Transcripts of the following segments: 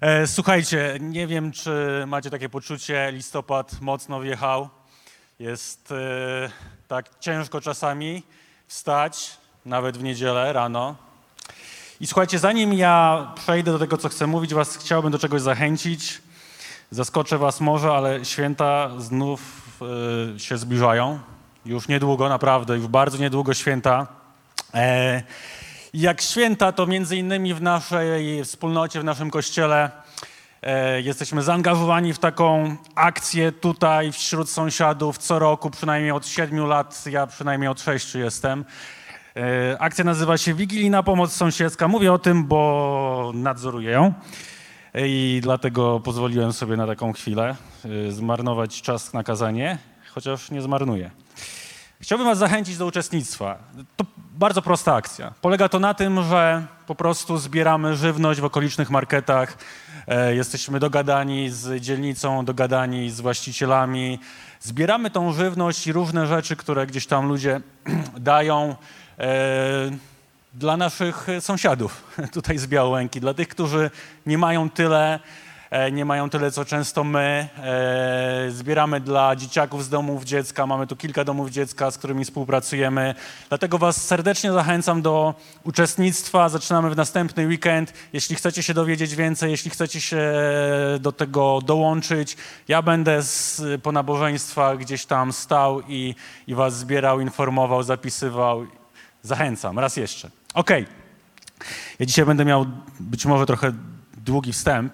E, Słuchajcie, nie wiem, czy macie takie poczucie, listopad mocno wjechał. Jest e, tak ciężko czasami wstać, nawet w niedzielę rano. I słuchajcie, zanim ja przejdę do tego, co chcę mówić, was chciałbym do czegoś zachęcić. Zaskoczę was może, ale święta znów e, się zbliżają. Już niedługo, naprawdę, już bardzo niedługo święta. Jak święta, to między innymi w naszej wspólnocie, w naszym kościele e, jesteśmy zaangażowani w taką akcję tutaj wśród sąsiadów co roku, przynajmniej od siedmiu lat, ja przynajmniej od sześciu jestem. E, akcja nazywa się Wigilijna Pomoc Sąsiedzka. Mówię o tym, bo nadzoruję ją e, i dlatego pozwoliłem sobie na taką chwilę e, zmarnować czas na kazanie, chociaż nie zmarnuję. Chciałbym Was zachęcić do uczestnictwa. To bardzo prosta akcja. Polega to na tym, że po prostu zbieramy żywność w okolicznych marketach. E, jesteśmy dogadani z dzielnicą, dogadani z właścicielami. Zbieramy tą żywność i różne rzeczy, które gdzieś tam ludzie dają e, dla naszych sąsiadów tutaj z Białęki, dla tych, którzy nie mają tyle, nie mają tyle, co często my. E, Zbieramy dla dzieciaków z domów dziecka, mamy tu kilka domów dziecka, z którymi współpracujemy. Dlatego Was serdecznie zachęcam do uczestnictwa. Zaczynamy w następny weekend. Jeśli chcecie się dowiedzieć więcej, jeśli chcecie się do tego dołączyć, ja będę z, po nabożeństwach gdzieś tam stał i, i Was zbierał, informował, zapisywał. Zachęcam, raz jeszcze. Okej. Ja dzisiaj będę miał być może trochę długi wstęp,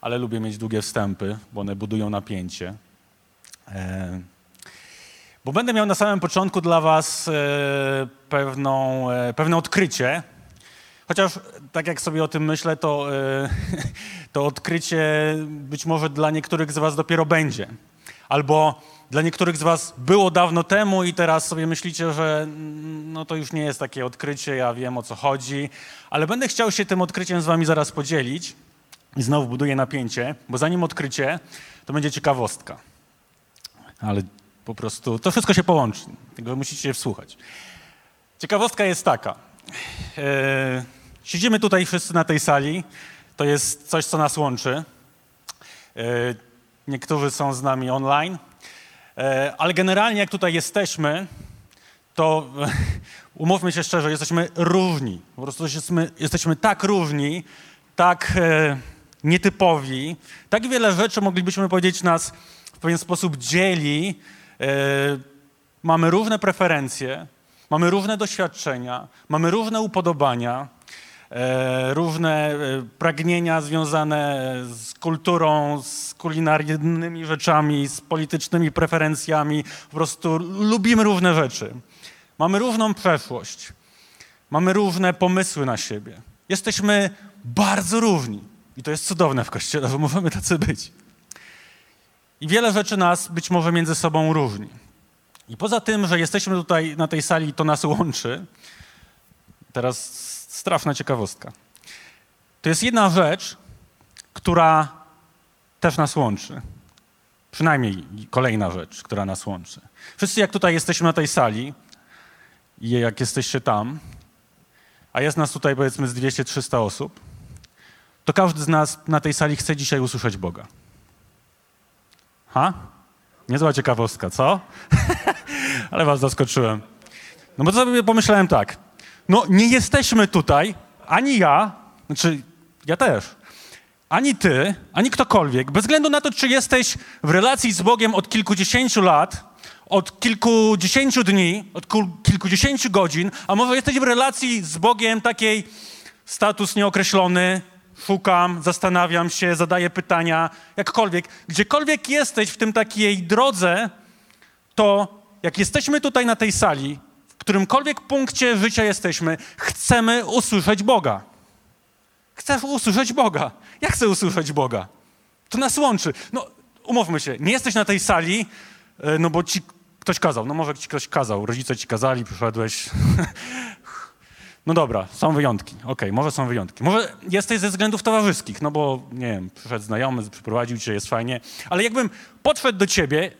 ale lubię mieć długie wstępy, bo one budują napięcie. E, bo będę miał na samym początku dla Was e, pewną, e, pewne odkrycie. Chociaż tak jak sobie o tym myślę, to, to odkrycie być może dla niektórych z Was dopiero będzie. Albo dla niektórych z Was było dawno temu i teraz sobie myślicie, że mm, no to już nie jest takie odkrycie, ja wiem o co chodzi, ale będę chciał się tym odkryciem z Wami zaraz podzielić. I znowu buduję napięcie, bo zanim odkrycie, to będzie ciekawostka. Ale po prostu to wszystko się połączy, tego musicie się wsłuchać. Ciekawostka jest taka. E, siedzimy tutaj wszyscy na tej sali. To jest coś, co nas łączy. E, niektórzy są z nami online. E, ale generalnie, jak tutaj jesteśmy, to umówmy się szczerze, jesteśmy różni. Po prostu jesteśmy, jesteśmy tak różni, tak nietypowi, tak wiele rzeczy moglibyśmy powiedzieć nas w pewien sposób dzieli. E, mamy różne preferencje, mamy różne doświadczenia, mamy różne upodobania, e, różne e, pragnienia związane z kulturą, z kulinarnymi rzeczami, z politycznymi preferencjami. Po prostu lubimy różne rzeczy. Mamy różną przeszłość, mamy różne pomysły na siebie. Jesteśmy bardzo różni. I to jest cudowne w Kościele, że możemy tacy być. I wiele rzeczy nas być może między sobą różni. I poza tym, że jesteśmy tutaj na tej sali, to nas łączy. Teraz straszna ciekawostka. To jest jedna rzecz, która też nas łączy. Przynajmniej kolejna rzecz, która nas łączy. Wszyscy, jak tutaj jesteśmy na tej sali i jak jesteście tam, a jest nas tutaj powiedzmy z 200-300 osób, to każdy z nas na tej sali chce dzisiaj usłyszeć Boga. Ha? Niezła ciekawostka, co? Ale was zaskoczyłem. No bo to sobie pomyślałem tak. No nie jesteśmy tutaj, ani ja, znaczy ja też, ani ty, ani ktokolwiek, bez względu na to, czy jesteś w relacji z Bogiem od kilkudziesięciu lat, od kilkudziesięciu dni, od kilkudziesięciu godzin, a może jesteś w relacji z Bogiem takiej status nieokreślony, szukam, zastanawiam się, zadaję pytania, jakkolwiek. Gdziekolwiek jesteś w tym takiej drodze, to jak jesteśmy tutaj na tej sali, w którymkolwiek punkcie życia jesteśmy, chcemy usłyszeć Boga. Chcesz usłyszeć Boga. Ja chcę usłyszeć Boga. To nas łączy. No, umówmy się, nie jesteś na tej sali, e, no bo ci ktoś kazał. No może ci ktoś kazał, rodzice ci kazali, przyszedłeś. No dobra, są wyjątki. Okej, okay, może są wyjątki. Może jesteś ze względów towarzyskich, no bo, nie wiem, przyszedł znajomy, przyprowadził cię, jest fajnie. Ale jakbym podszedł do ciebie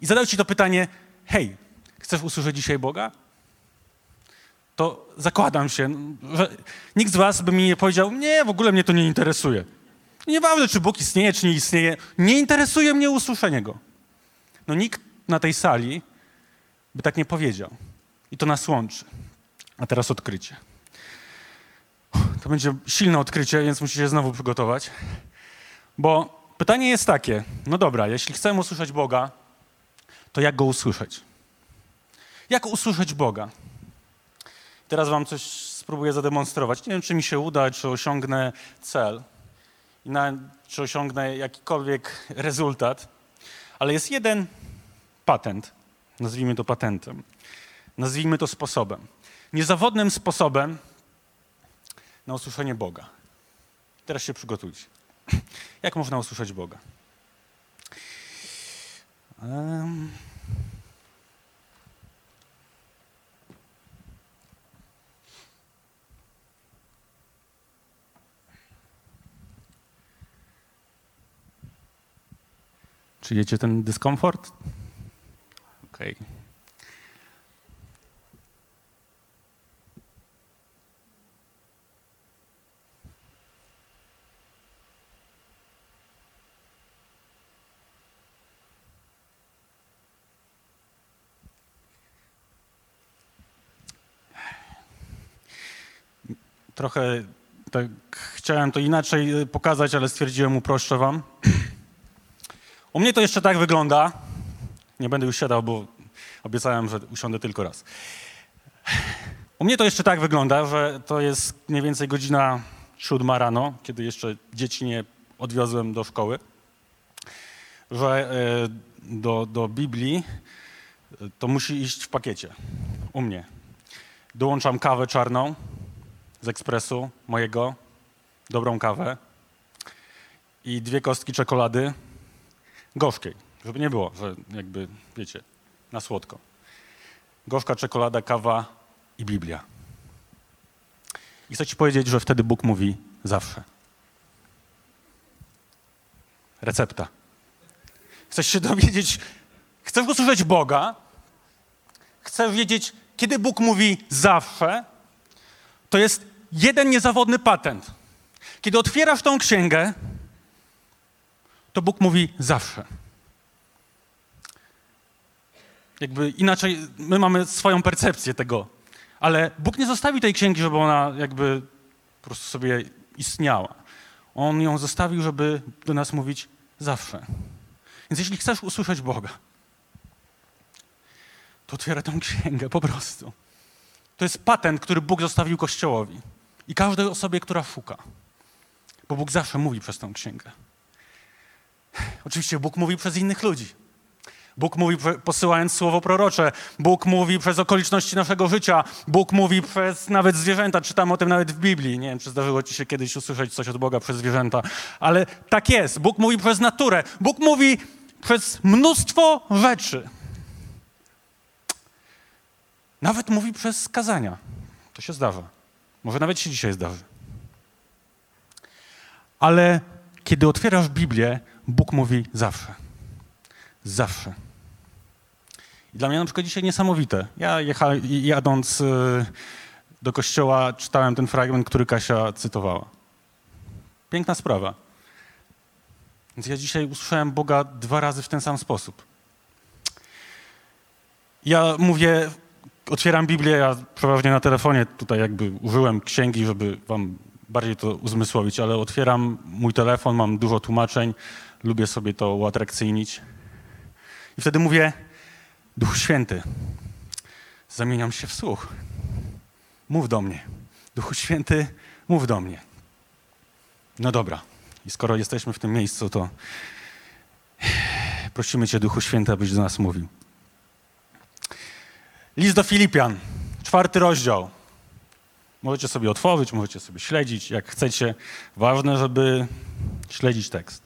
i zadał ci to pytanie, hej, chcesz usłyszeć dzisiaj Boga? to zakładam się, że nikt z was by mi nie powiedział, nie, w ogóle mnie to nie interesuje. Nieważne, czy Bóg istnieje, czy nie istnieje, nie interesuje mnie usłyszenie Go. No nikt na tej sali by tak nie powiedział. I to nas łączy. A teraz odkrycie. To będzie silne odkrycie, więc musicie znowu przygotować. Bo pytanie jest takie, no dobra, jeśli chcemy usłyszeć Boga, to jak Go usłyszeć? Jak usłyszeć Boga? Teraz wam coś spróbuję zademonstrować. Nie wiem, czy mi się uda, czy osiągnę cel, czy osiągnę jakikolwiek rezultat, ale jest jeden patent, nazwijmy to patentem, nazwijmy to sposobem. Niezawodnym sposobem na usłyszenie Boga. Teraz się przygotujcie. Jak można usłyszeć Boga? Um. Czujecie ten dyskomfort? Okej. Okay. Trochę tak chciałem to inaczej pokazać, ale stwierdziłem, uproszczę wam. U mnie to jeszcze tak wygląda. Nie będę już siadał, bo obiecałem, że usiądę tylko raz. U mnie to jeszcze tak wygląda, że to jest mniej więcej godzina siódma rano, kiedy jeszcze dzieci nie odwiozłem do szkoły, że e, do, do Biblii e, to musi iść w pakiecie. U mnie. Dołączam kawę czarną z ekspresu mojego, dobrą kawę i dwie kostki czekolady gorzkiej, żeby nie było, że jakby, wiecie, na słodko. Gorzka czekolada, kawa i Biblia. I chcę ci powiedzieć, że wtedy Bóg mówi zawsze. Recepta. Chcesz się dowiedzieć, chcesz usłyszeć Boga, chcesz wiedzieć, kiedy Bóg mówi zawsze, to jest jeden niezawodny patent. Kiedy otwierasz tą księgę, to Bóg mówi zawsze. Jakby inaczej, my mamy swoją percepcję tego, ale Bóg nie zostawił tej księgi, żeby ona jakby po prostu sobie istniała. On ją zostawił, żeby do nas mówić zawsze. Więc jeśli chcesz usłyszeć Boga, to otwieraj tę księgę po prostu. To jest patent, który Bóg zostawił Kościołowi i każdej osobie, która szuka. Bo Bóg zawsze mówi przez tę księgę. Oczywiście Bóg mówi przez innych ludzi. Bóg mówi posyłając słowo prorocze. Bóg mówi przez okoliczności naszego życia. Bóg mówi przez nawet zwierzęta. Czytam o tym nawet w Biblii. Nie wiem, czy zdarzyło ci się kiedyś usłyszeć coś od Boga przez zwierzęta, ale tak jest. Bóg mówi przez naturę. Bóg mówi przez mnóstwo rzeczy. Nawet mówi przez skazania. To się zdarza. Może nawet się dzisiaj zdarzy. Ale kiedy otwierasz Biblię, Bóg mówi zawsze. Zawsze. I dla mnie na przykład dzisiaj niesamowite. Ja jechałem, jadąc y, do kościoła czytałem ten fragment, który Kasia cytowała. Piękna sprawa. Więc ja dzisiaj usłyszałem Boga dwa razy w ten sam sposób. Ja mówię, otwieram Biblię, ja przeważnie na telefonie tutaj jakby użyłem księgi, żeby wam bardziej to uzmysłowić, ale otwieram mój telefon, mam dużo tłumaczeń, lubię sobie to uatrakcyjnić. I wtedy mówię, Duch Święty, zamieniam się w słuch. Mów do mnie. Duchu Święty, mów do mnie. No dobra. I skoro jesteśmy w tym miejscu, to prosimy Cię, Duchu Święty, abyś do nas mówił. List do Filipian, czwarty rozdział. Możecie sobie otworzyć, możecie sobie śledzić, jak chcecie. Ważne, żeby śledzić tekst.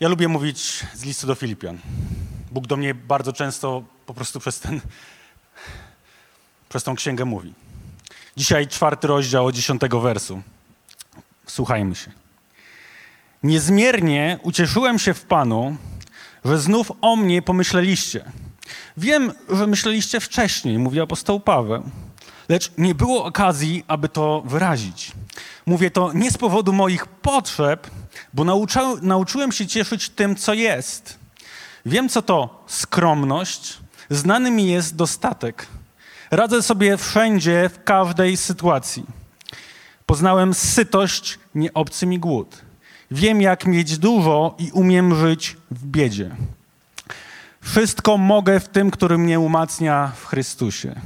Ja lubię mówić z listu do Filipian. Bóg do mnie bardzo często po prostu przez, ten, przez tą księgę mówi. Dzisiaj czwarty rozdział od dziesiątego wersu. Słuchajmy się. Niezmiernie ucieszyłem się w Panu, że znów o mnie pomyśleliście. Wiem, że myśleliście wcześniej, mówi apostoł Paweł. lecz nie było okazji, aby to wyrazić. Mówię to nie z powodu moich potrzeb, bo nauczał, nauczyłem się cieszyć tym, co jest. Wiem, co to skromność, znany mi jest dostatek. Radzę sobie wszędzie, w każdej sytuacji. Poznałem sytość, nie obcy mi głód. Wiem, jak mieć dużo i umiem żyć w biedzie. Wszystko mogę w tym, który mnie umacnia w Chrystusie.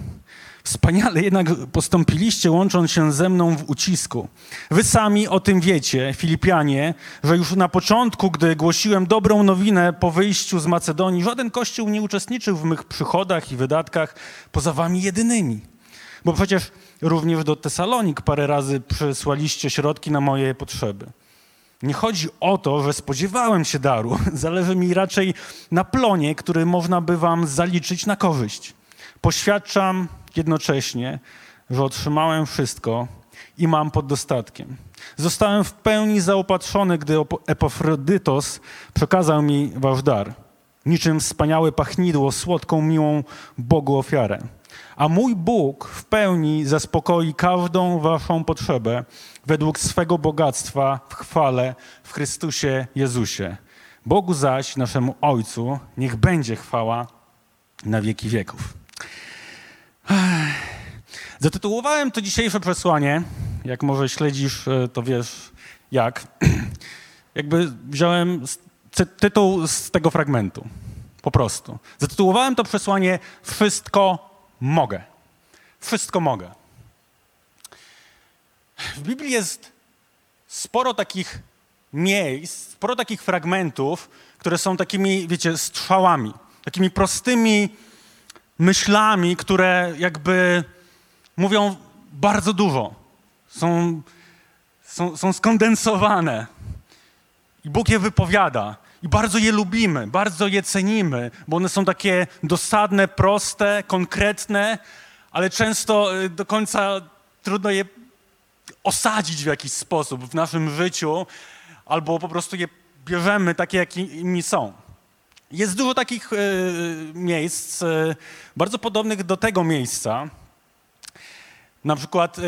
Wspaniale jednak postąpiliście, łącząc się ze mną w ucisku. Wy sami o tym wiecie, Filipianie, że już na początku, gdy głosiłem dobrą nowinę po wyjściu z Macedonii, żaden kościół nie uczestniczył w mych przychodach i wydatkach poza wami jedynymi. Bo przecież również do Tesalonik parę razy przysłaliście środki na moje potrzeby. Nie chodzi o to, że spodziewałem się daru. Zależy mi raczej na plonie, który można by wam zaliczyć na korzyść. Poświadczam jednocześnie, że otrzymałem wszystko i mam pod dostatkiem. Zostałem w pełni zaopatrzony, gdy Epafrodytos przekazał mi wasz dar. Niczym wspaniałe pachnidło, słodką, miłą Bogu ofiarę. A mój Bóg w pełni zaspokoi każdą waszą potrzebę według swego bogactwa w chwale w Chrystusie Jezusie. Bogu zaś, naszemu Ojcu, niech będzie chwała na wieki wieków. Zatytułowałem to dzisiejsze przesłanie. Jak może śledzisz, e, to wiesz jak. Jakby wziąłem tytuł z tego fragmentu. Po prostu. Zatytułowałem to przesłanie Wszystko mogę. Wszystko mogę. W Biblii jest sporo takich miejsc, sporo takich fragmentów, które są takimi, wiecie, strzałami, takimi prostymi myślami, które jakby mówią bardzo dużo. Są, są, są skondensowane. I Bóg je wypowiada. I bardzo je lubimy, bardzo je cenimy, bo one są takie dosadne, proste, konkretne, ale często y, do końca trudno je osadzić w jakiś sposób w naszym życiu, albo po prostu je bierzemy takie, jakimi są. Jest dużo takich y, miejsc, y, bardzo podobnych do tego miejsca. Na przykład y,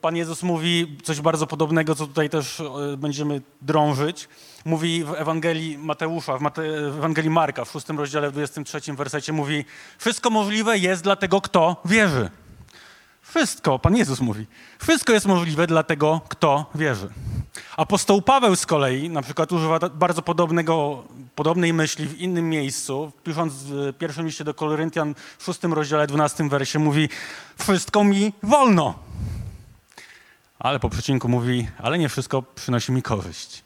Pan Jezus mówi coś bardzo podobnego, co tutaj też będziemy drążyć. Mówi w Ewangelii Mateusza, w, Mate, w Ewangelii Marka, w szóstym rozdziale, w 23 wersecie mówi wszystko możliwe jest dla tego, kto wierzy. Wszystko, Pan Jezus mówi, wszystko jest możliwe dla tego, kto wierzy. Apostoł Paweł z kolei na przykład używa bardzo podobnego, podobnej myśli w innym miejscu, pisząc w pierwszym liście do Koryntian w szóstym rozdziale, dwunastym wersie, mówi wszystko mi wolno. Ale po przecinku mówi, ale nie wszystko przynosi mi korzyść.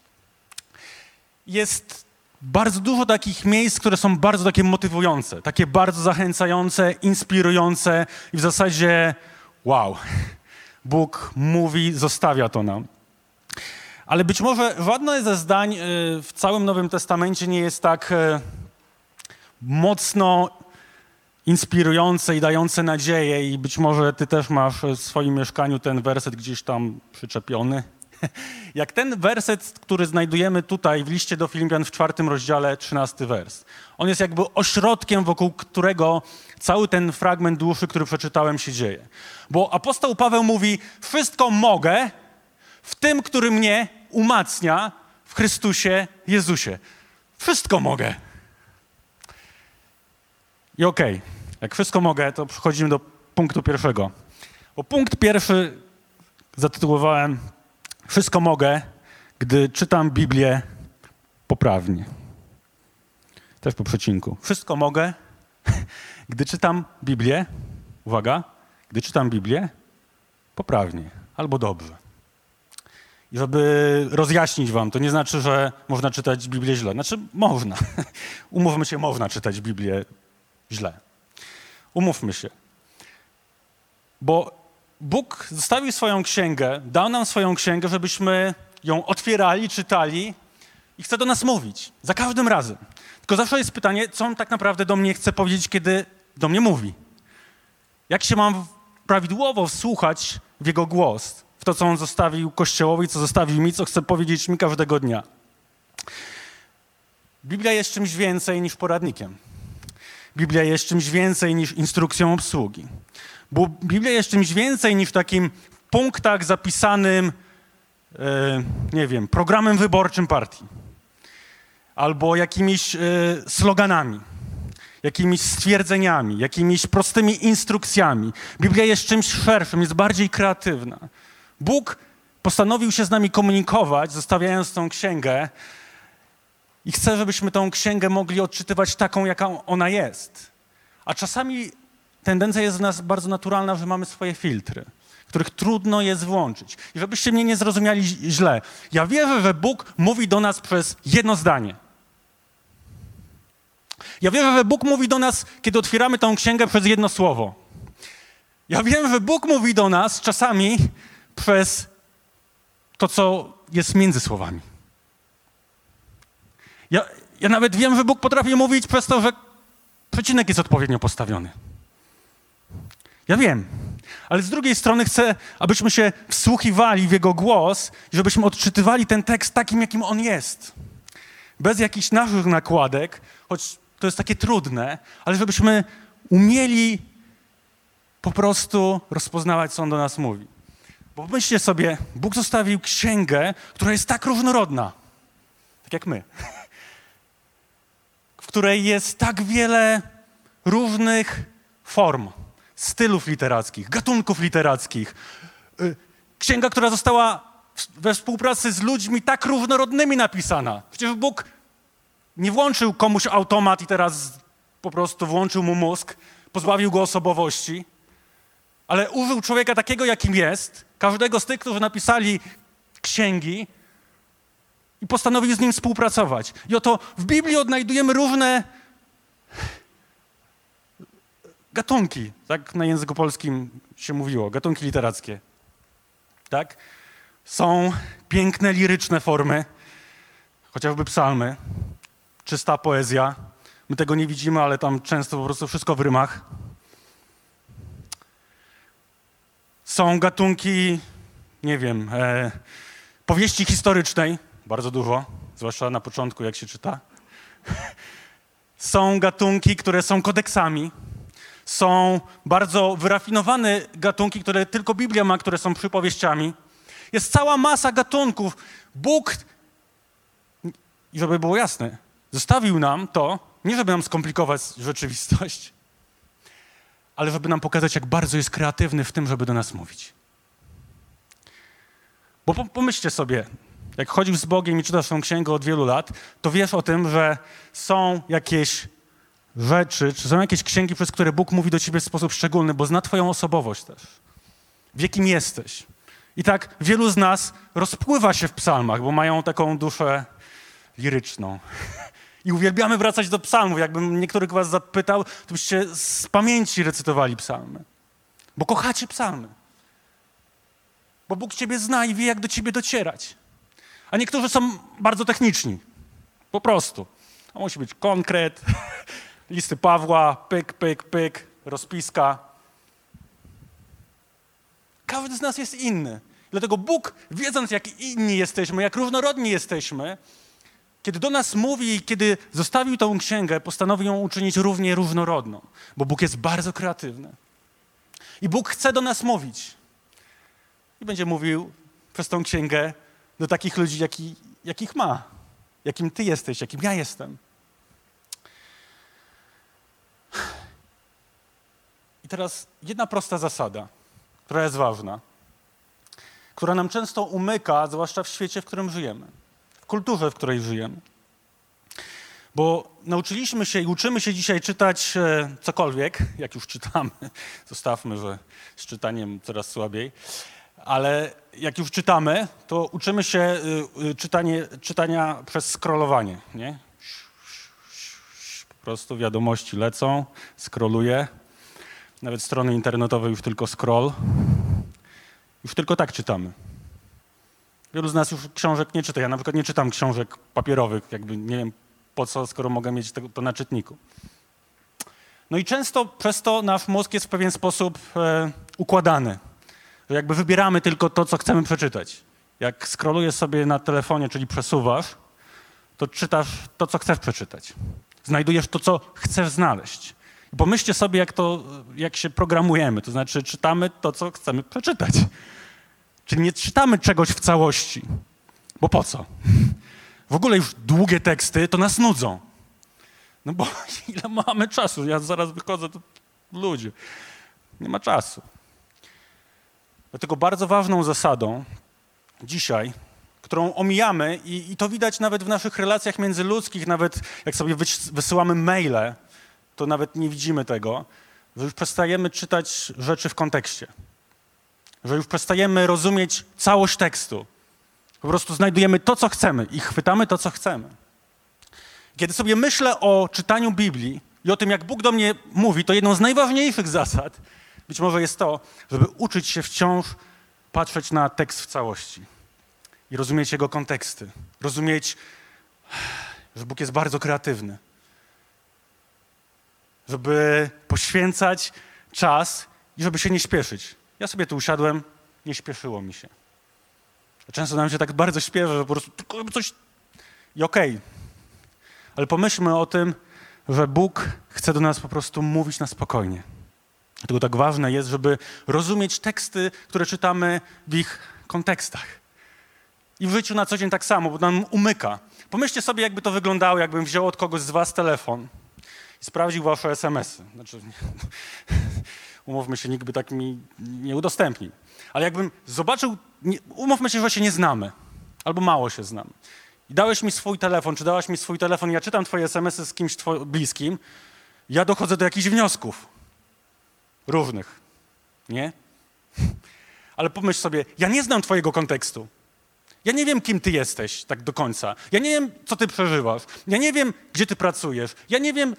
Jest bardzo dużo takich miejsc, które są bardzo takie motywujące, takie bardzo zachęcające, inspirujące i w zasadzie wow, Bóg mówi, zostawia to nam. Ale być może żadne ze zdań y, w całym Nowym Testamencie nie jest tak y, mocno inspirujące i dające nadzieję i być może ty też masz w swoim mieszkaniu ten werset gdzieś tam przyczepiony. Jak ten werset, który znajdujemy tutaj w liście do Filipian w czwartym rozdziale, trzynasty wers. On jest jakby ośrodkiem, wokół którego cały ten fragment dłuższy, który przeczytałem, się dzieje. Bo apostoł Paweł mówi, wszystko mogę w tym, który mnie umacnia w Chrystusie Jezusie. Wszystko mogę. I okej, okay, jak wszystko mogę, to przechodzimy do punktu pierwszego. Bo punkt pierwszy zatytułowałem Wszystko mogę, gdy czytam Biblię poprawnie. Też po przecinku. Wszystko mogę, gdy czytam Biblię, uwaga, gdy czytam Biblię poprawnie albo dobrze. I żeby rozjaśnić wam, to nie znaczy, że można czytać Biblię źle. Znaczy, można. Umówmy się, można czytać Biblię źle. Umówmy się. Bo Bóg zostawił swoją księgę, dał nam swoją księgę, żebyśmy ją otwierali, czytali i chce do nas mówić. Za każdym razem. Tylko zawsze jest pytanie, co on tak naprawdę do mnie chce powiedzieć, kiedy do mnie mówi. Jak się mam prawidłowo wsłuchać w jego głos, w to, co on zostawił Kościołowi, co zostawił mi, co chce powiedzieć mi każdego dnia. Biblia jest czymś więcej niż poradnikiem. Biblia jest czymś więcej niż instrukcją obsługi. Bo Biblia jest czymś więcej niż takim w punktach zapisanym, e, nie wiem, programem wyborczym partii. Albo jakimiś e, sloganami, jakimiś stwierdzeniami, jakimiś prostymi instrukcjami. Biblia jest czymś szerszym, jest bardziej kreatywna. Bóg postanowił się z nami komunikować, zostawiając tą księgę i chce, żebyśmy tą księgę mogli odczytywać taką, jaka ona jest. A czasami tendencja jest w nas bardzo naturalna, że mamy swoje filtry, których trudno jest włączyć. I żebyście mnie nie zrozumiali źle, ja wierzę, że Bóg mówi do nas przez jedno zdanie. Ja wierzę, że Bóg mówi do nas, kiedy otwieramy tą księgę przez jedno słowo. Ja wiem, że Bóg mówi do nas czasami przez to, co jest między słowami. Ja, ja nawet wiem, że Bóg potrafi mówić przez to, że przecinek jest odpowiednio postawiony. Ja wiem, ale z drugiej strony chcę, abyśmy się wsłuchiwali w Jego głos i żebyśmy odczytywali ten tekst takim, jakim on jest. Bez jakichś naszych nakładek, choć to jest takie trudne, ale żebyśmy umieli po prostu rozpoznawać, co on do nas mówi. Bo myślcie sobie, Bóg zostawił księgę, która jest tak różnorodna, tak jak my, w której jest tak wiele różnych form, stylów literackich, gatunków literackich. Y, księga, która została we współpracy z ludźmi tak różnorodnymi napisana. Przecież Bóg nie włączył komuś automat i teraz po prostu włączył mu mózg, pozbawił go osobowości, ale użył człowieka takiego, jakim jest, każdego z tych, którzy napisali księgi i postanowił z nim współpracować. I oto w Biblii odnajdujemy różne gatunki, tak na języku polskim się mówiło, gatunki literackie. Tak? Są piękne, liryczne formy, chociażby psalmy, czysta poezja. My tego nie widzimy, ale tam często po prostu wszystko w rymach. Są gatunki, nie wiem, e, powieści historycznej, bardzo dużo, zwłaszcza na początku, jak się czyta. Są gatunki, które są kodeksami. Są bardzo wyrafinowane gatunki, które tylko Biblia ma, które są przypowieściami. Jest cała masa gatunków. Bóg, i żeby było jasne, zostawił nam to, nie żeby nam skomplikować rzeczywistość, ale żeby nam pokazać, jak bardzo jest kreatywny w tym, żeby do nas mówić. Bo pomyślcie sobie, jak chodzisz z Bogiem i czytasz tą księgę od wielu lat, to wiesz o tym, że są jakieś rzeczy, czy są jakieś księgi, przez które Bóg mówi do ciebie w sposób szczególny, bo zna twoją osobowość też. W jakim jesteś. I tak wielu z nas rozpływa się w psalmach, bo mają taką duszę liryczną. I uwielbiamy wracać do psalmów. Jakbym niektórych was zapytał, to byście z pamięci recytowali psalmy. Bo kochacie psalmy. Bo Bóg ciebie zna i wie, jak do ciebie docierać. A niektórzy są bardzo techniczni. Po prostu. To musi być konkret, listy Pawła, pyk, pyk, pyk, rozpiska. Każdy z nas jest inny. Dlatego Bóg, wiedząc, jak inni jesteśmy, jak różnorodni jesteśmy, kiedy do nas mówi i kiedy zostawił tą księgę, postanowił ją uczynić równie różnorodną, bo Bóg jest bardzo kreatywny. I Bóg chce do nas mówić. I będzie mówił przez tą księgę do takich ludzi, jaki, jakich ma, jakim ty jesteś, jakim ja jestem. I teraz jedna prosta zasada, która jest ważna, która nam często umyka, zwłaszcza w świecie, w którym żyjemy kulturze, w której żyjemy. Bo nauczyliśmy się i uczymy się dzisiaj czytać e, cokolwiek, jak już czytamy. Zostawmy, że z czytaniem coraz słabiej. Ale jak już czytamy, to uczymy się y, y, czytanie, czytania przez scrollowanie. Nie? Po prostu wiadomości lecą, scrolluję. Nawet strony internetowe już tylko scroll. Już tylko tak czytamy. Wielu z nas już książek nie czyta. Ja na przykład nie czytam książek papierowych, jakby nie wiem po co, skoro mogę mieć to, na czytniku. No i często przez to nasz mózg jest w pewien sposób e, układany, że jakby wybieramy tylko to, co chcemy przeczytać. Jak scrollujesz sobie na telefonie, czyli przesuwasz, to czytasz to, co chcesz przeczytać. Znajdujesz to, co chcesz znaleźć. Pomyślcie sobie, jak, to, jak się programujemy, to znaczy czytamy to, co chcemy przeczytać. Czyli nie czytamy czegoś w całości, bo po co? W ogóle już długie teksty to nas nudzą. No bo ile mamy czasu? Ja zaraz wychodzę, to ludzie. Nie ma czasu. Dlatego bardzo ważną zasadą dzisiaj, którą omijamy i, i to widać nawet w naszych relacjach międzyludzkich, nawet jak sobie wysyłamy maile, to nawet nie widzimy tego, że już przestajemy czytać rzeczy w kontekście. Że już przestajemy rozumieć całość tekstu. Po prostu znajdujemy to, co chcemy i chwytamy to, co chcemy. Kiedy sobie myślę o czytaniu Biblii i o tym, jak Bóg do mnie mówi, to jedną z najważniejszych zasad być może jest to, żeby uczyć się wciąż patrzeć na tekst w całości i rozumieć jego konteksty. Rozumieć, że Bóg jest bardzo kreatywny. Żeby poświęcać czas i żeby się nie śpieszyć. Ja sobie tu usiadłem, nie śpieszyło mi się. Często nam się tak bardzo śpieszy, że po prostu tylko coś... I okej. Okay. Ale pomyślmy o tym, że Bóg chce do nas po prostu mówić na spokojnie. Dlatego tak ważne jest, żeby rozumieć teksty, które czytamy w ich kontekstach. I w życiu na co dzień tak samo, bo nam umyka. Pomyślcie sobie, jakby to wyglądało, jakbym wziął od kogoś z was telefon i sprawdził wasze SMS-y. Znaczy, umówmy się, nikt by tak mi nie udostępnił. Ale jakbym zobaczył, nie, umówmy się, że się nie znamy, albo mało się znamy. I dałeś mi swój telefon, czy dałaś mi swój telefon, ja czytam twoje SMS-y z kimś bliskim, ja dochodzę do jakichś wniosków. Różnych. Nie? Ale pomyśl sobie, ja nie znam twojego kontekstu. Ja nie wiem, kim ty jesteś tak do końca. Ja nie wiem, co ty przeżywasz. Ja nie wiem, gdzie ty pracujesz. Ja nie wiem,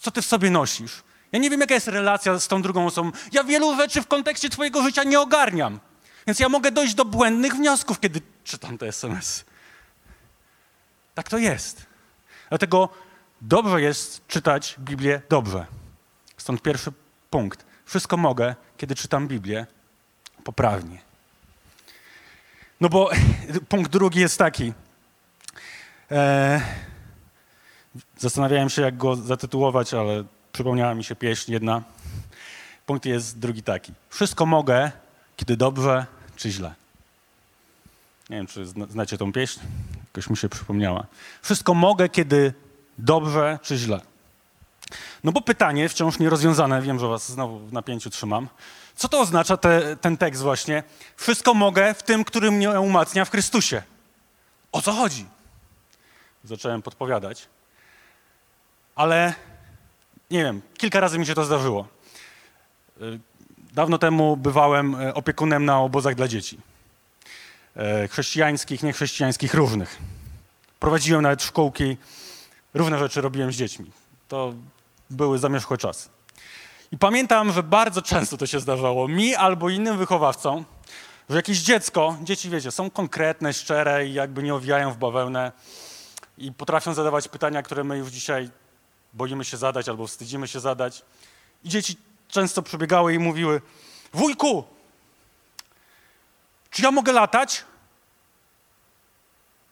co ty w sobie nosisz. Ja nie wiem, jaka jest relacja z tą drugą osobą. Ja wielu rzeczy w kontekście twojego życia nie ogarniam. Więc ja mogę dojść do błędnych wniosków, kiedy czytam te SMS. Tak to jest. Dlatego dobrze jest czytać Biblię dobrze. Stąd pierwszy punkt. Wszystko mogę, kiedy czytam Biblię poprawnie. No bo punkt drugi jest taki. E, zastanawiałem się, jak go zatytułować, ale przypomniała mi się pieśń jedna. Punkt jest drugi taki. Wszystko mogę, kiedy dobrze czy źle. Nie wiem, czy znacie tą pieśń? Jakoś mi się przypomniała. Wszystko mogę, kiedy dobrze czy źle. No bo pytanie wciąż nierozwiązane, wiem, że was znowu w napięciu trzymam. Co to oznacza te, ten tekst właśnie? Wszystko mogę w tym, który mnie umacnia w Chrystusie. O co chodzi? Zacząłem podpowiadać. Ale nie wiem, kilka razy mi się to zdarzyło. Y, dawno temu bywałem e, opiekunem na obozach dla dzieci. E, chrześcijańskich, niechrześcijańskich, różnych. Prowadziłem nawet szkółki, różne rzeczy robiłem z dziećmi. To były zamierzchłe czasy. I pamiętam, że bardzo często to się zdarzało mi albo innym wychowawcom, że jakieś dziecko, dzieci wiecie, są konkretne, szczere i jakby nie owijają w bawełnę i potrafią zadawać pytania, które my już dzisiaj boimy się zadać albo wstydzimy się zadać. I dzieci często przebiegały i mówiły: Wujku, czy ja mogę latać?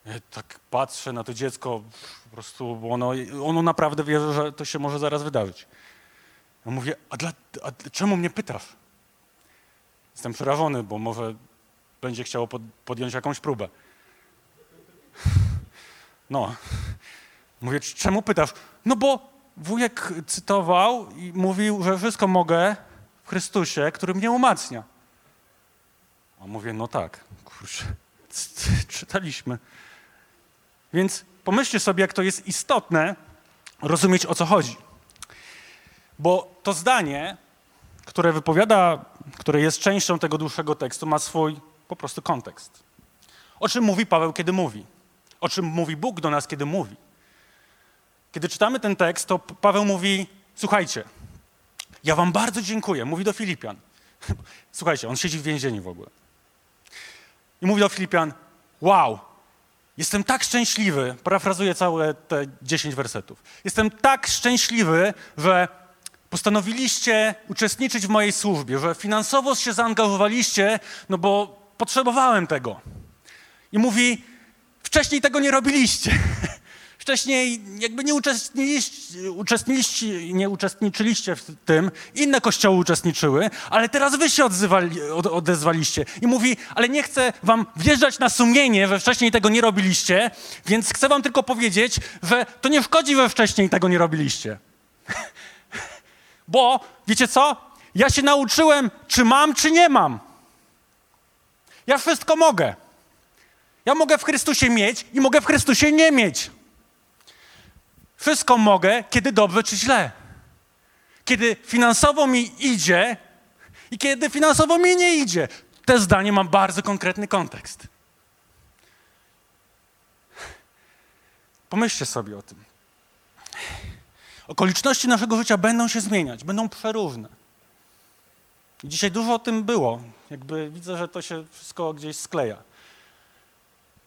Ja tak patrzę na to dziecko, po prostu, ono, ono naprawdę wierzy, że to się może zaraz wydarzyć. Ja mówię, a, dla, a czemu mnie pytasz? Jestem przerażony, bo może będzie chciało pod, podjąć jakąś próbę. No. Mówię, czemu pytasz? No bo wujek cytował i mówił, że wszystko mogę w Chrystusie, który mnie umacnia. A mówię, no tak, kurczę, czytaliśmy. Więc pomyślcie sobie, jak to jest istotne rozumieć, o co chodzi. Bo to zdanie, które wypowiada, które jest częścią tego dłuższego tekstu, ma swój po prostu kontekst. O czym mówi Paweł, kiedy mówi? O czym mówi Bóg do nas, kiedy mówi? Kiedy czytamy ten tekst, to Paweł mówi: Słuchajcie, ja Wam bardzo dziękuję. Mówi do Filipian. Słuchajcie, on siedzi w więzieniu w ogóle. I mówi do Filipian: Wow, jestem tak szczęśliwy. Parafrazuję całe te 10 wersetów. Jestem tak szczęśliwy, że postanowiliście uczestniczyć w mojej służbie, że finansowo się zaangażowaliście, no bo potrzebowałem tego. I mówi: Wcześniej tego nie robiliście. Wcześniej jakby nie uczestniczyliście, nie uczestniczyliście w tym, inne kościoły uczestniczyły, ale teraz wy się odzywali, od, odezwaliście. I mówi, ale nie chcę wam wjeżdżać na sumienie, że wcześniej tego nie robiliście, więc chcę wam tylko powiedzieć, że to nie szkodzi, że wcześniej tego nie robiliście. Bo, wiecie co? Ja się nauczyłem, czy mam, czy nie mam. Ja wszystko mogę. Ja mogę w Chrystusie mieć i mogę w Chrystusie nie mieć. Wszystko mogę, kiedy dobrze czy źle. Kiedy finansowo mi idzie i kiedy finansowo mi nie idzie. Te zdanie ma bardzo konkretny kontekst. Pomyślcie sobie o tym. Okoliczności naszego życia będą się zmieniać, będą przeróżne. Dzisiaj dużo o tym było. Jakby widzę, że to się wszystko gdzieś skleja.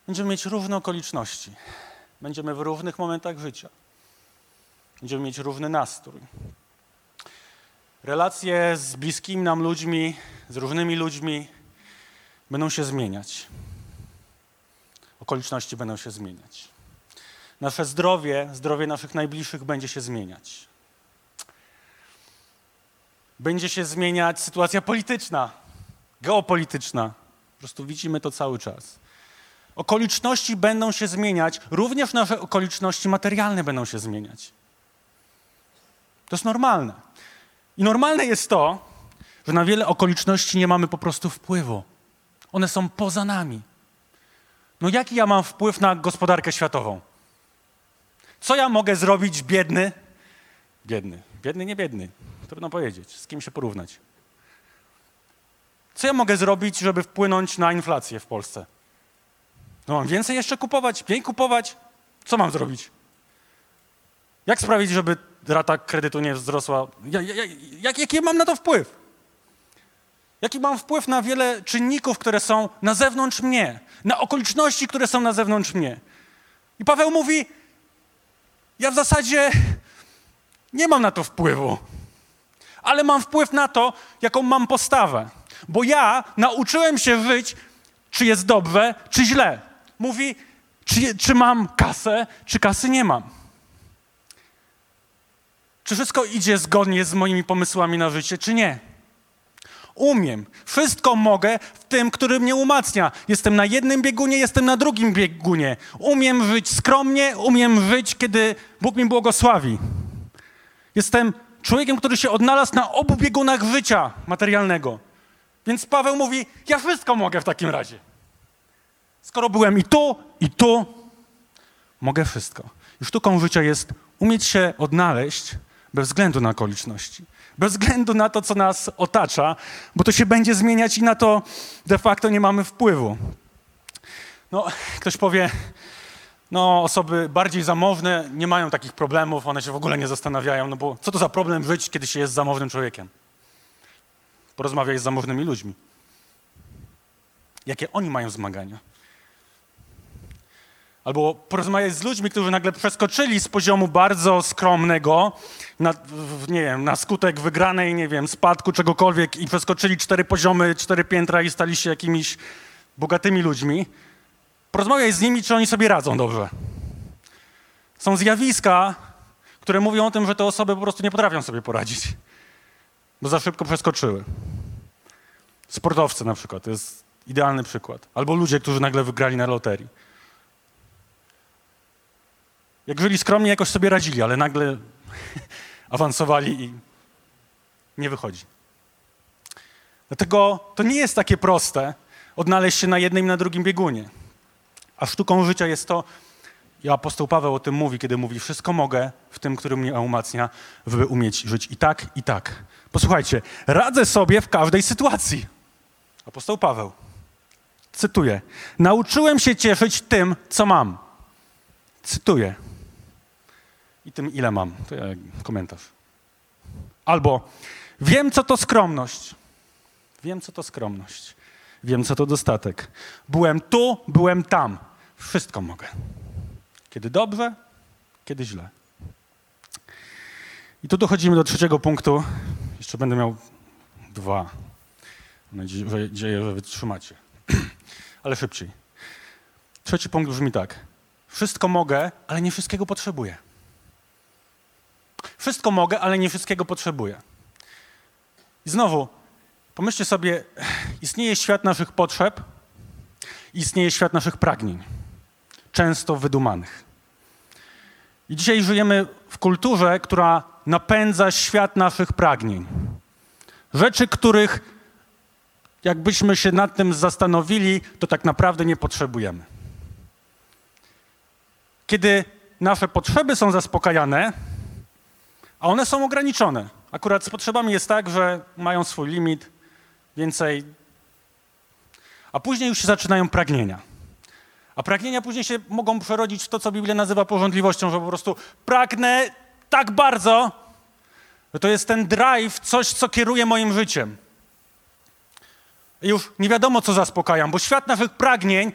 Będziemy mieć różne okoliczności. Będziemy w różnych momentach życia. Będziemy mieć równy nastrój. Relacje z bliskimi nam ludźmi, z różnymi ludźmi będą się zmieniać. Okoliczności będą się zmieniać. Nasze zdrowie, zdrowie naszych najbliższych będzie się zmieniać. Będzie się zmieniać sytuacja polityczna, geopolityczna. Po prostu widzimy to cały czas. Okoliczności będą się zmieniać, również nasze okoliczności materialne będą się zmieniać. To jest normalne. I normalne jest to, że na wiele okoliczności nie mamy po prostu wpływu. One są poza nami. No jaki ja mam wpływ na gospodarkę światową? Co ja mogę zrobić biedny? Biedny. Biedny, nie biedny. Trudno powiedzieć. Z kim się porównać? Co ja mogę zrobić, żeby wpłynąć na inflację w Polsce? No mam więcej jeszcze kupować, mniej kupować? Co mam zrobić? Jak sprawić, żeby rata kredytu nie wzrosła? Ja, ja, jak, jaki mam na to wpływ? Jaki mam wpływ na wiele czynników, które są na zewnątrz mnie, na okoliczności, które są na zewnątrz mnie? I Paweł mówi: Ja w zasadzie nie mam na to wpływu, ale mam wpływ na to, jaką mam postawę. Bo ja nauczyłem się żyć, czy jest dobrze, czy źle. Mówi, czy, czy mam kasę, czy kasy nie mam. Czy wszystko idzie zgodnie z moimi pomysłami na życie, czy nie? Umiem. Wszystko mogę w tym, który mnie umacnia. Jestem na jednym biegunie, jestem na drugim biegunie. Umiem żyć skromnie, umiem żyć, kiedy Bóg mi błogosławi. Jestem człowiekiem, który się odnalazł na obu biegunach życia materialnego. Więc Paweł mówi: Ja wszystko mogę w takim razie. Skoro byłem i tu, i tu, mogę wszystko. I sztuką życia jest umieć się odnaleźć bez względu na okoliczności, bez względu na to, co nas otacza, bo to się będzie zmieniać i na to de facto nie mamy wpływu. No, ktoś powie, no, osoby bardziej zamożne nie mają takich problemów, one się w ogóle nie zastanawiają, no bo co to za problem żyć, kiedy się jest zamożnym człowiekiem? Porozmawiaj z zamożnymi ludźmi. Jakie oni mają zmagania? Albo porozmawiać z ludźmi, którzy nagle przeskoczyli z poziomu bardzo skromnego, na, nie wiem, na skutek wygranej, nie wiem, spadku czegokolwiek i przeskoczyli cztery poziomy, cztery piętra i stali się jakimiś bogatymi ludźmi. Porozmawiaj z nimi, czy oni sobie radzą dobrze. Są zjawiska, które mówią o tym, że te osoby po prostu nie potrafią sobie poradzić, bo za szybko przeskoczyły. Sportowcy na przykład, to jest idealny przykład. Albo ludzie, którzy nagle wygrali na loterii. Jak żyli skromnie, jakoś sobie radzili, ale nagle awansowali i nie wychodzi. Dlatego to nie jest takie proste odnaleźć się na jednym i na drugim biegunie. A sztuką życia jest to, i apostoł Paweł o tym mówi, kiedy mówi, wszystko mogę w tym, który mnie umacnia, by umieć żyć i tak, i tak. Posłuchajcie, radzę sobie w każdej sytuacji. Apostoł Paweł, cytuję, nauczyłem się cieszyć tym, co mam. Cytuję i tym, ile mam. To ja komentarz. Albo wiem, co to skromność. Wiem, co to skromność. Wiem, co to dostatek. Byłem tu, byłem tam. Wszystko mogę. Kiedy dobrze, kiedy źle. I tu dochodzimy do trzeciego punktu. Jeszcze będę miał dwa. Mam nadzieję, że wytrzymacie. Ale szybciej. Trzeci punkt brzmi tak. Wszystko mogę, ale nie wszystkiego potrzebuję. Wszystko mogę, ale nie wszystkiego potrzebuję. I znowu, pomyślcie sobie, istnieje świat naszych potrzeb, istnieje świat naszych pragnień, często wydumanych. I dzisiaj żyjemy w kulturze, która napędza świat naszych pragnień. Rzeczy, których jakbyśmy się nad tym zastanowili, to tak naprawdę nie potrzebujemy. Kiedy nasze potrzeby są zaspokajane, a one są ograniczone. Akurat z potrzebami jest tak, że mają swój limit, więcej. A później już się zaczynają pragnienia. A pragnienia później się mogą przerodzić w to, co Biblia nazywa porządliwością, że po prostu pragnę tak bardzo, że to jest ten drive, coś, co kieruje moim życiem. I już nie wiadomo, co zaspokajam, bo świat naszych pragnień,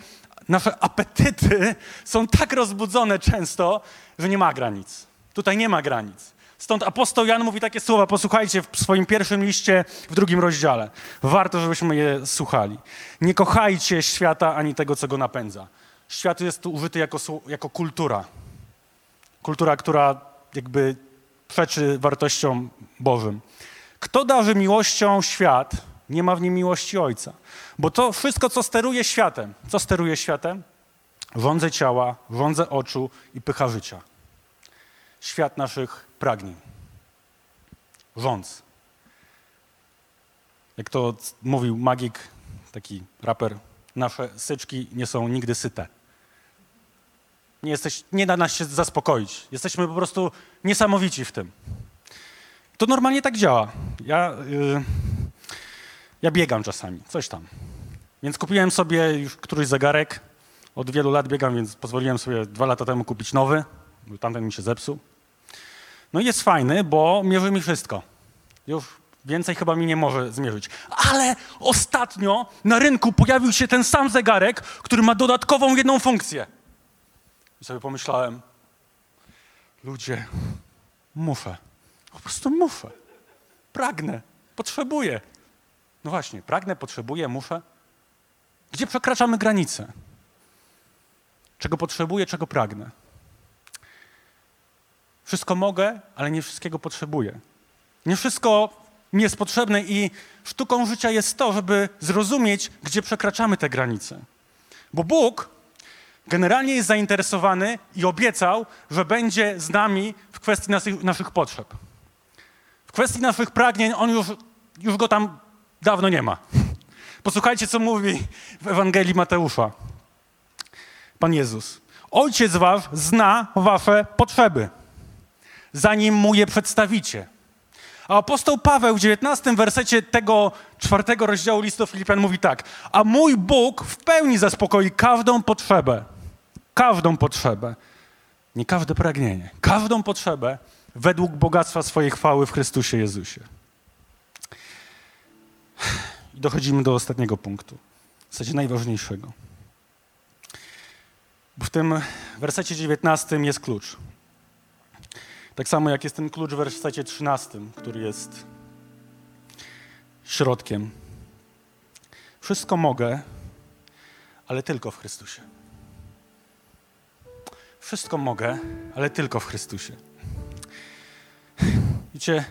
nasze apetyty są tak rozbudzone często, że nie ma granic. Tutaj nie ma granic. Stąd apostoł Jan mówi takie słowa, posłuchajcie w swoim pierwszym liście, w drugim rozdziale. Warto, żebyśmy je słuchali. Nie kochajcie świata ani tego, co go napędza. Świat jest tu użyty jako, jako kultura. Kultura, która jakby przeczy wartościom Bożym. Kto darzy miłością świat, nie ma w nim miłości Ojca. Bo to wszystko, co steruje światem, co steruje światem? Rządze ciała, rządze oczu i pycha życia. Świat naszych pragnień. Rządz. Jak to mówił magik, taki raper, nasze syczki nie są nigdy syte. Nie, jesteś, nie da nas się zaspokoić. Jesteśmy po prostu niesamowici w tym. To normalnie tak działa. Ja, yy, ja biegam czasami, coś tam. Więc kupiłem sobie już któryś zegarek. Od wielu lat biegam, więc pozwoliłem sobie dwa lata temu kupić nowy, tamten mi się zepsuł. No i jest fajny, bo mierzy mi wszystko. Już więcej chyba mi nie może zmierzyć. Ale ostatnio na rynku pojawił się ten sam zegarek, który ma dodatkową jedną funkcję. I sobie pomyślałem, ludzie, muszę. Po prostu muszę. Pragnę, potrzebuję. No właśnie, pragnę, potrzebuję, muszę. Gdzie przekraczamy granice? Czego potrzebuję, czego pragnę? Wszystko mogę, ale nie wszystkiego potrzebuję. Nie wszystko mi jest potrzebne i sztuką życia jest to, żeby zrozumieć, gdzie przekraczamy te granice. Bo Bóg generalnie jest zainteresowany i obiecał, że będzie z nami w kwestii naszych, naszych potrzeb. W kwestii naszych pragnień On już, już go tam dawno nie ma. Posłuchajcie, co mówi w Ewangelii Mateusza. Pan Jezus. Ojciec wasz zna wasze potrzeby zanim mu je przedstawicie. A apostoł Paweł w 19 wersecie tego czwartego rozdziału listu Filipian mówi tak. A mój Bóg w pełni zaspokoi każdą potrzebę. Każdą potrzebę. Nie każde pragnienie. Każdą potrzebę według bogactwa swojej chwały w Chrystusie Jezusie. I dochodzimy do ostatniego punktu. W zasadzie najważniejszego. W tym wersecie 19 jest klucz. Tak samo jak jest ten klucz w wersecie 13, który jest środkiem. Wszystko mogę, ale tylko w Chrystusie. Wszystko mogę, ale tylko w Chrystusie. Wiecie,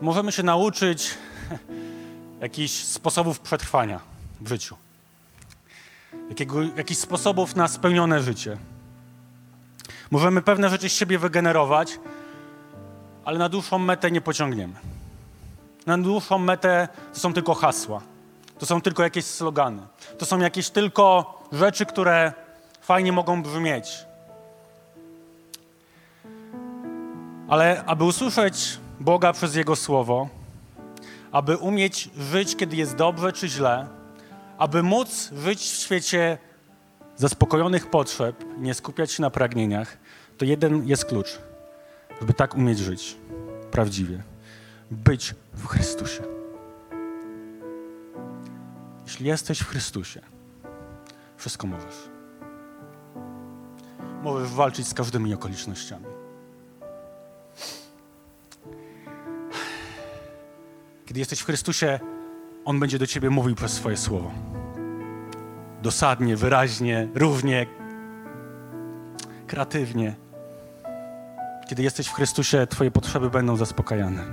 możemy się nauczyć jakichś sposobów przetrwania w życiu. Jakiego, jakichś sposobów na spełnione życie. Możemy pewne rzeczy z siebie wygenerować, ale na dłuższą metę nie pociągniemy. Na dłuższą metę to są tylko hasła. To są tylko jakieś slogany. To są jakieś tylko rzeczy, które fajnie mogą brzmieć. Ale aby usłyszeć Boga przez Jego Słowo, aby umieć żyć, kiedy jest dobrze czy źle, aby móc żyć w świecie zaspokojonych potrzeb, nie skupiać się na pragnieniach, to jeden jest klucz, żeby tak umieć żyć prawdziwie. Być w Chrystusie. Jeśli jesteś w Chrystusie, wszystko możesz. Możesz walczyć z każdymi okolicznościami. Kiedy jesteś w Chrystusie, On będzie do ciebie mówił przez swoje słowo dosadnie, wyraźnie, równie. kreatywnie. Kiedy jesteś w Chrystusie, Twoje potrzeby będą zaspokajane.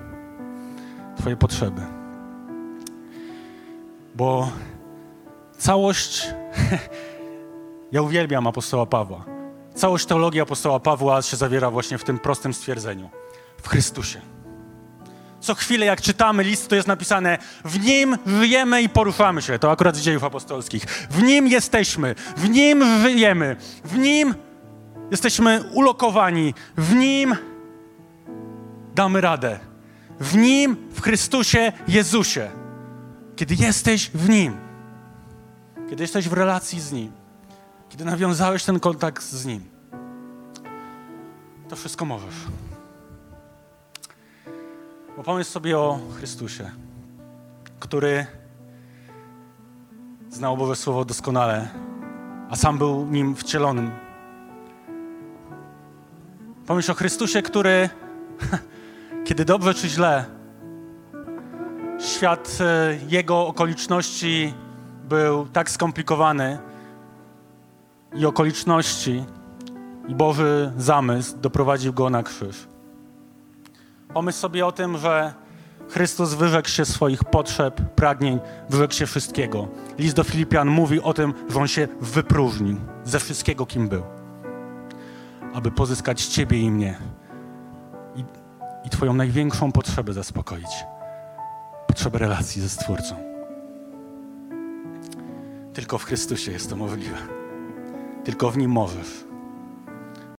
Twoje potrzeby. Bo całość, ja uwielbiam apostoła Pawła. Całość teologii apostoła Pawła się zawiera właśnie w tym prostym stwierdzeniu. W Chrystusie. Co chwilę, jak czytamy list, to jest napisane: W nim żyjemy i poruszamy się. To akurat z dziejów apostolskich. W nim jesteśmy, w nim żyjemy, w nim jesteśmy ulokowani, w nim damy radę. W nim, w Chrystusie Jezusie. Kiedy jesteś w nim, kiedy jesteś w relacji z nim, kiedy nawiązałeś ten kontakt z nim, to wszystko możesz. Bo pomyśl sobie o Chrystusie, który znał Boże Słowo doskonale, a sam był nim wcielonym. Pomyśl o Chrystusie, który, kiedy dobrze czy źle, świat e, jego okoliczności był tak skomplikowany i okoliczności i Boży zamysł doprowadził go na krzyż. Pomyśl sobie o tym, że Chrystus wyrzekł się swoich potrzeb, pragnień, wyrzekł się wszystkiego. List do Filipian mówi o tym, że on się wypróżnił ze wszystkiego, kim był, aby pozyskać Ciebie i mnie i, i Twoją największą potrzebę zaspokoić potrzebę relacji ze Stwórcą. Tylko w Chrystusie jest to możliwe. Tylko w Nim możesz.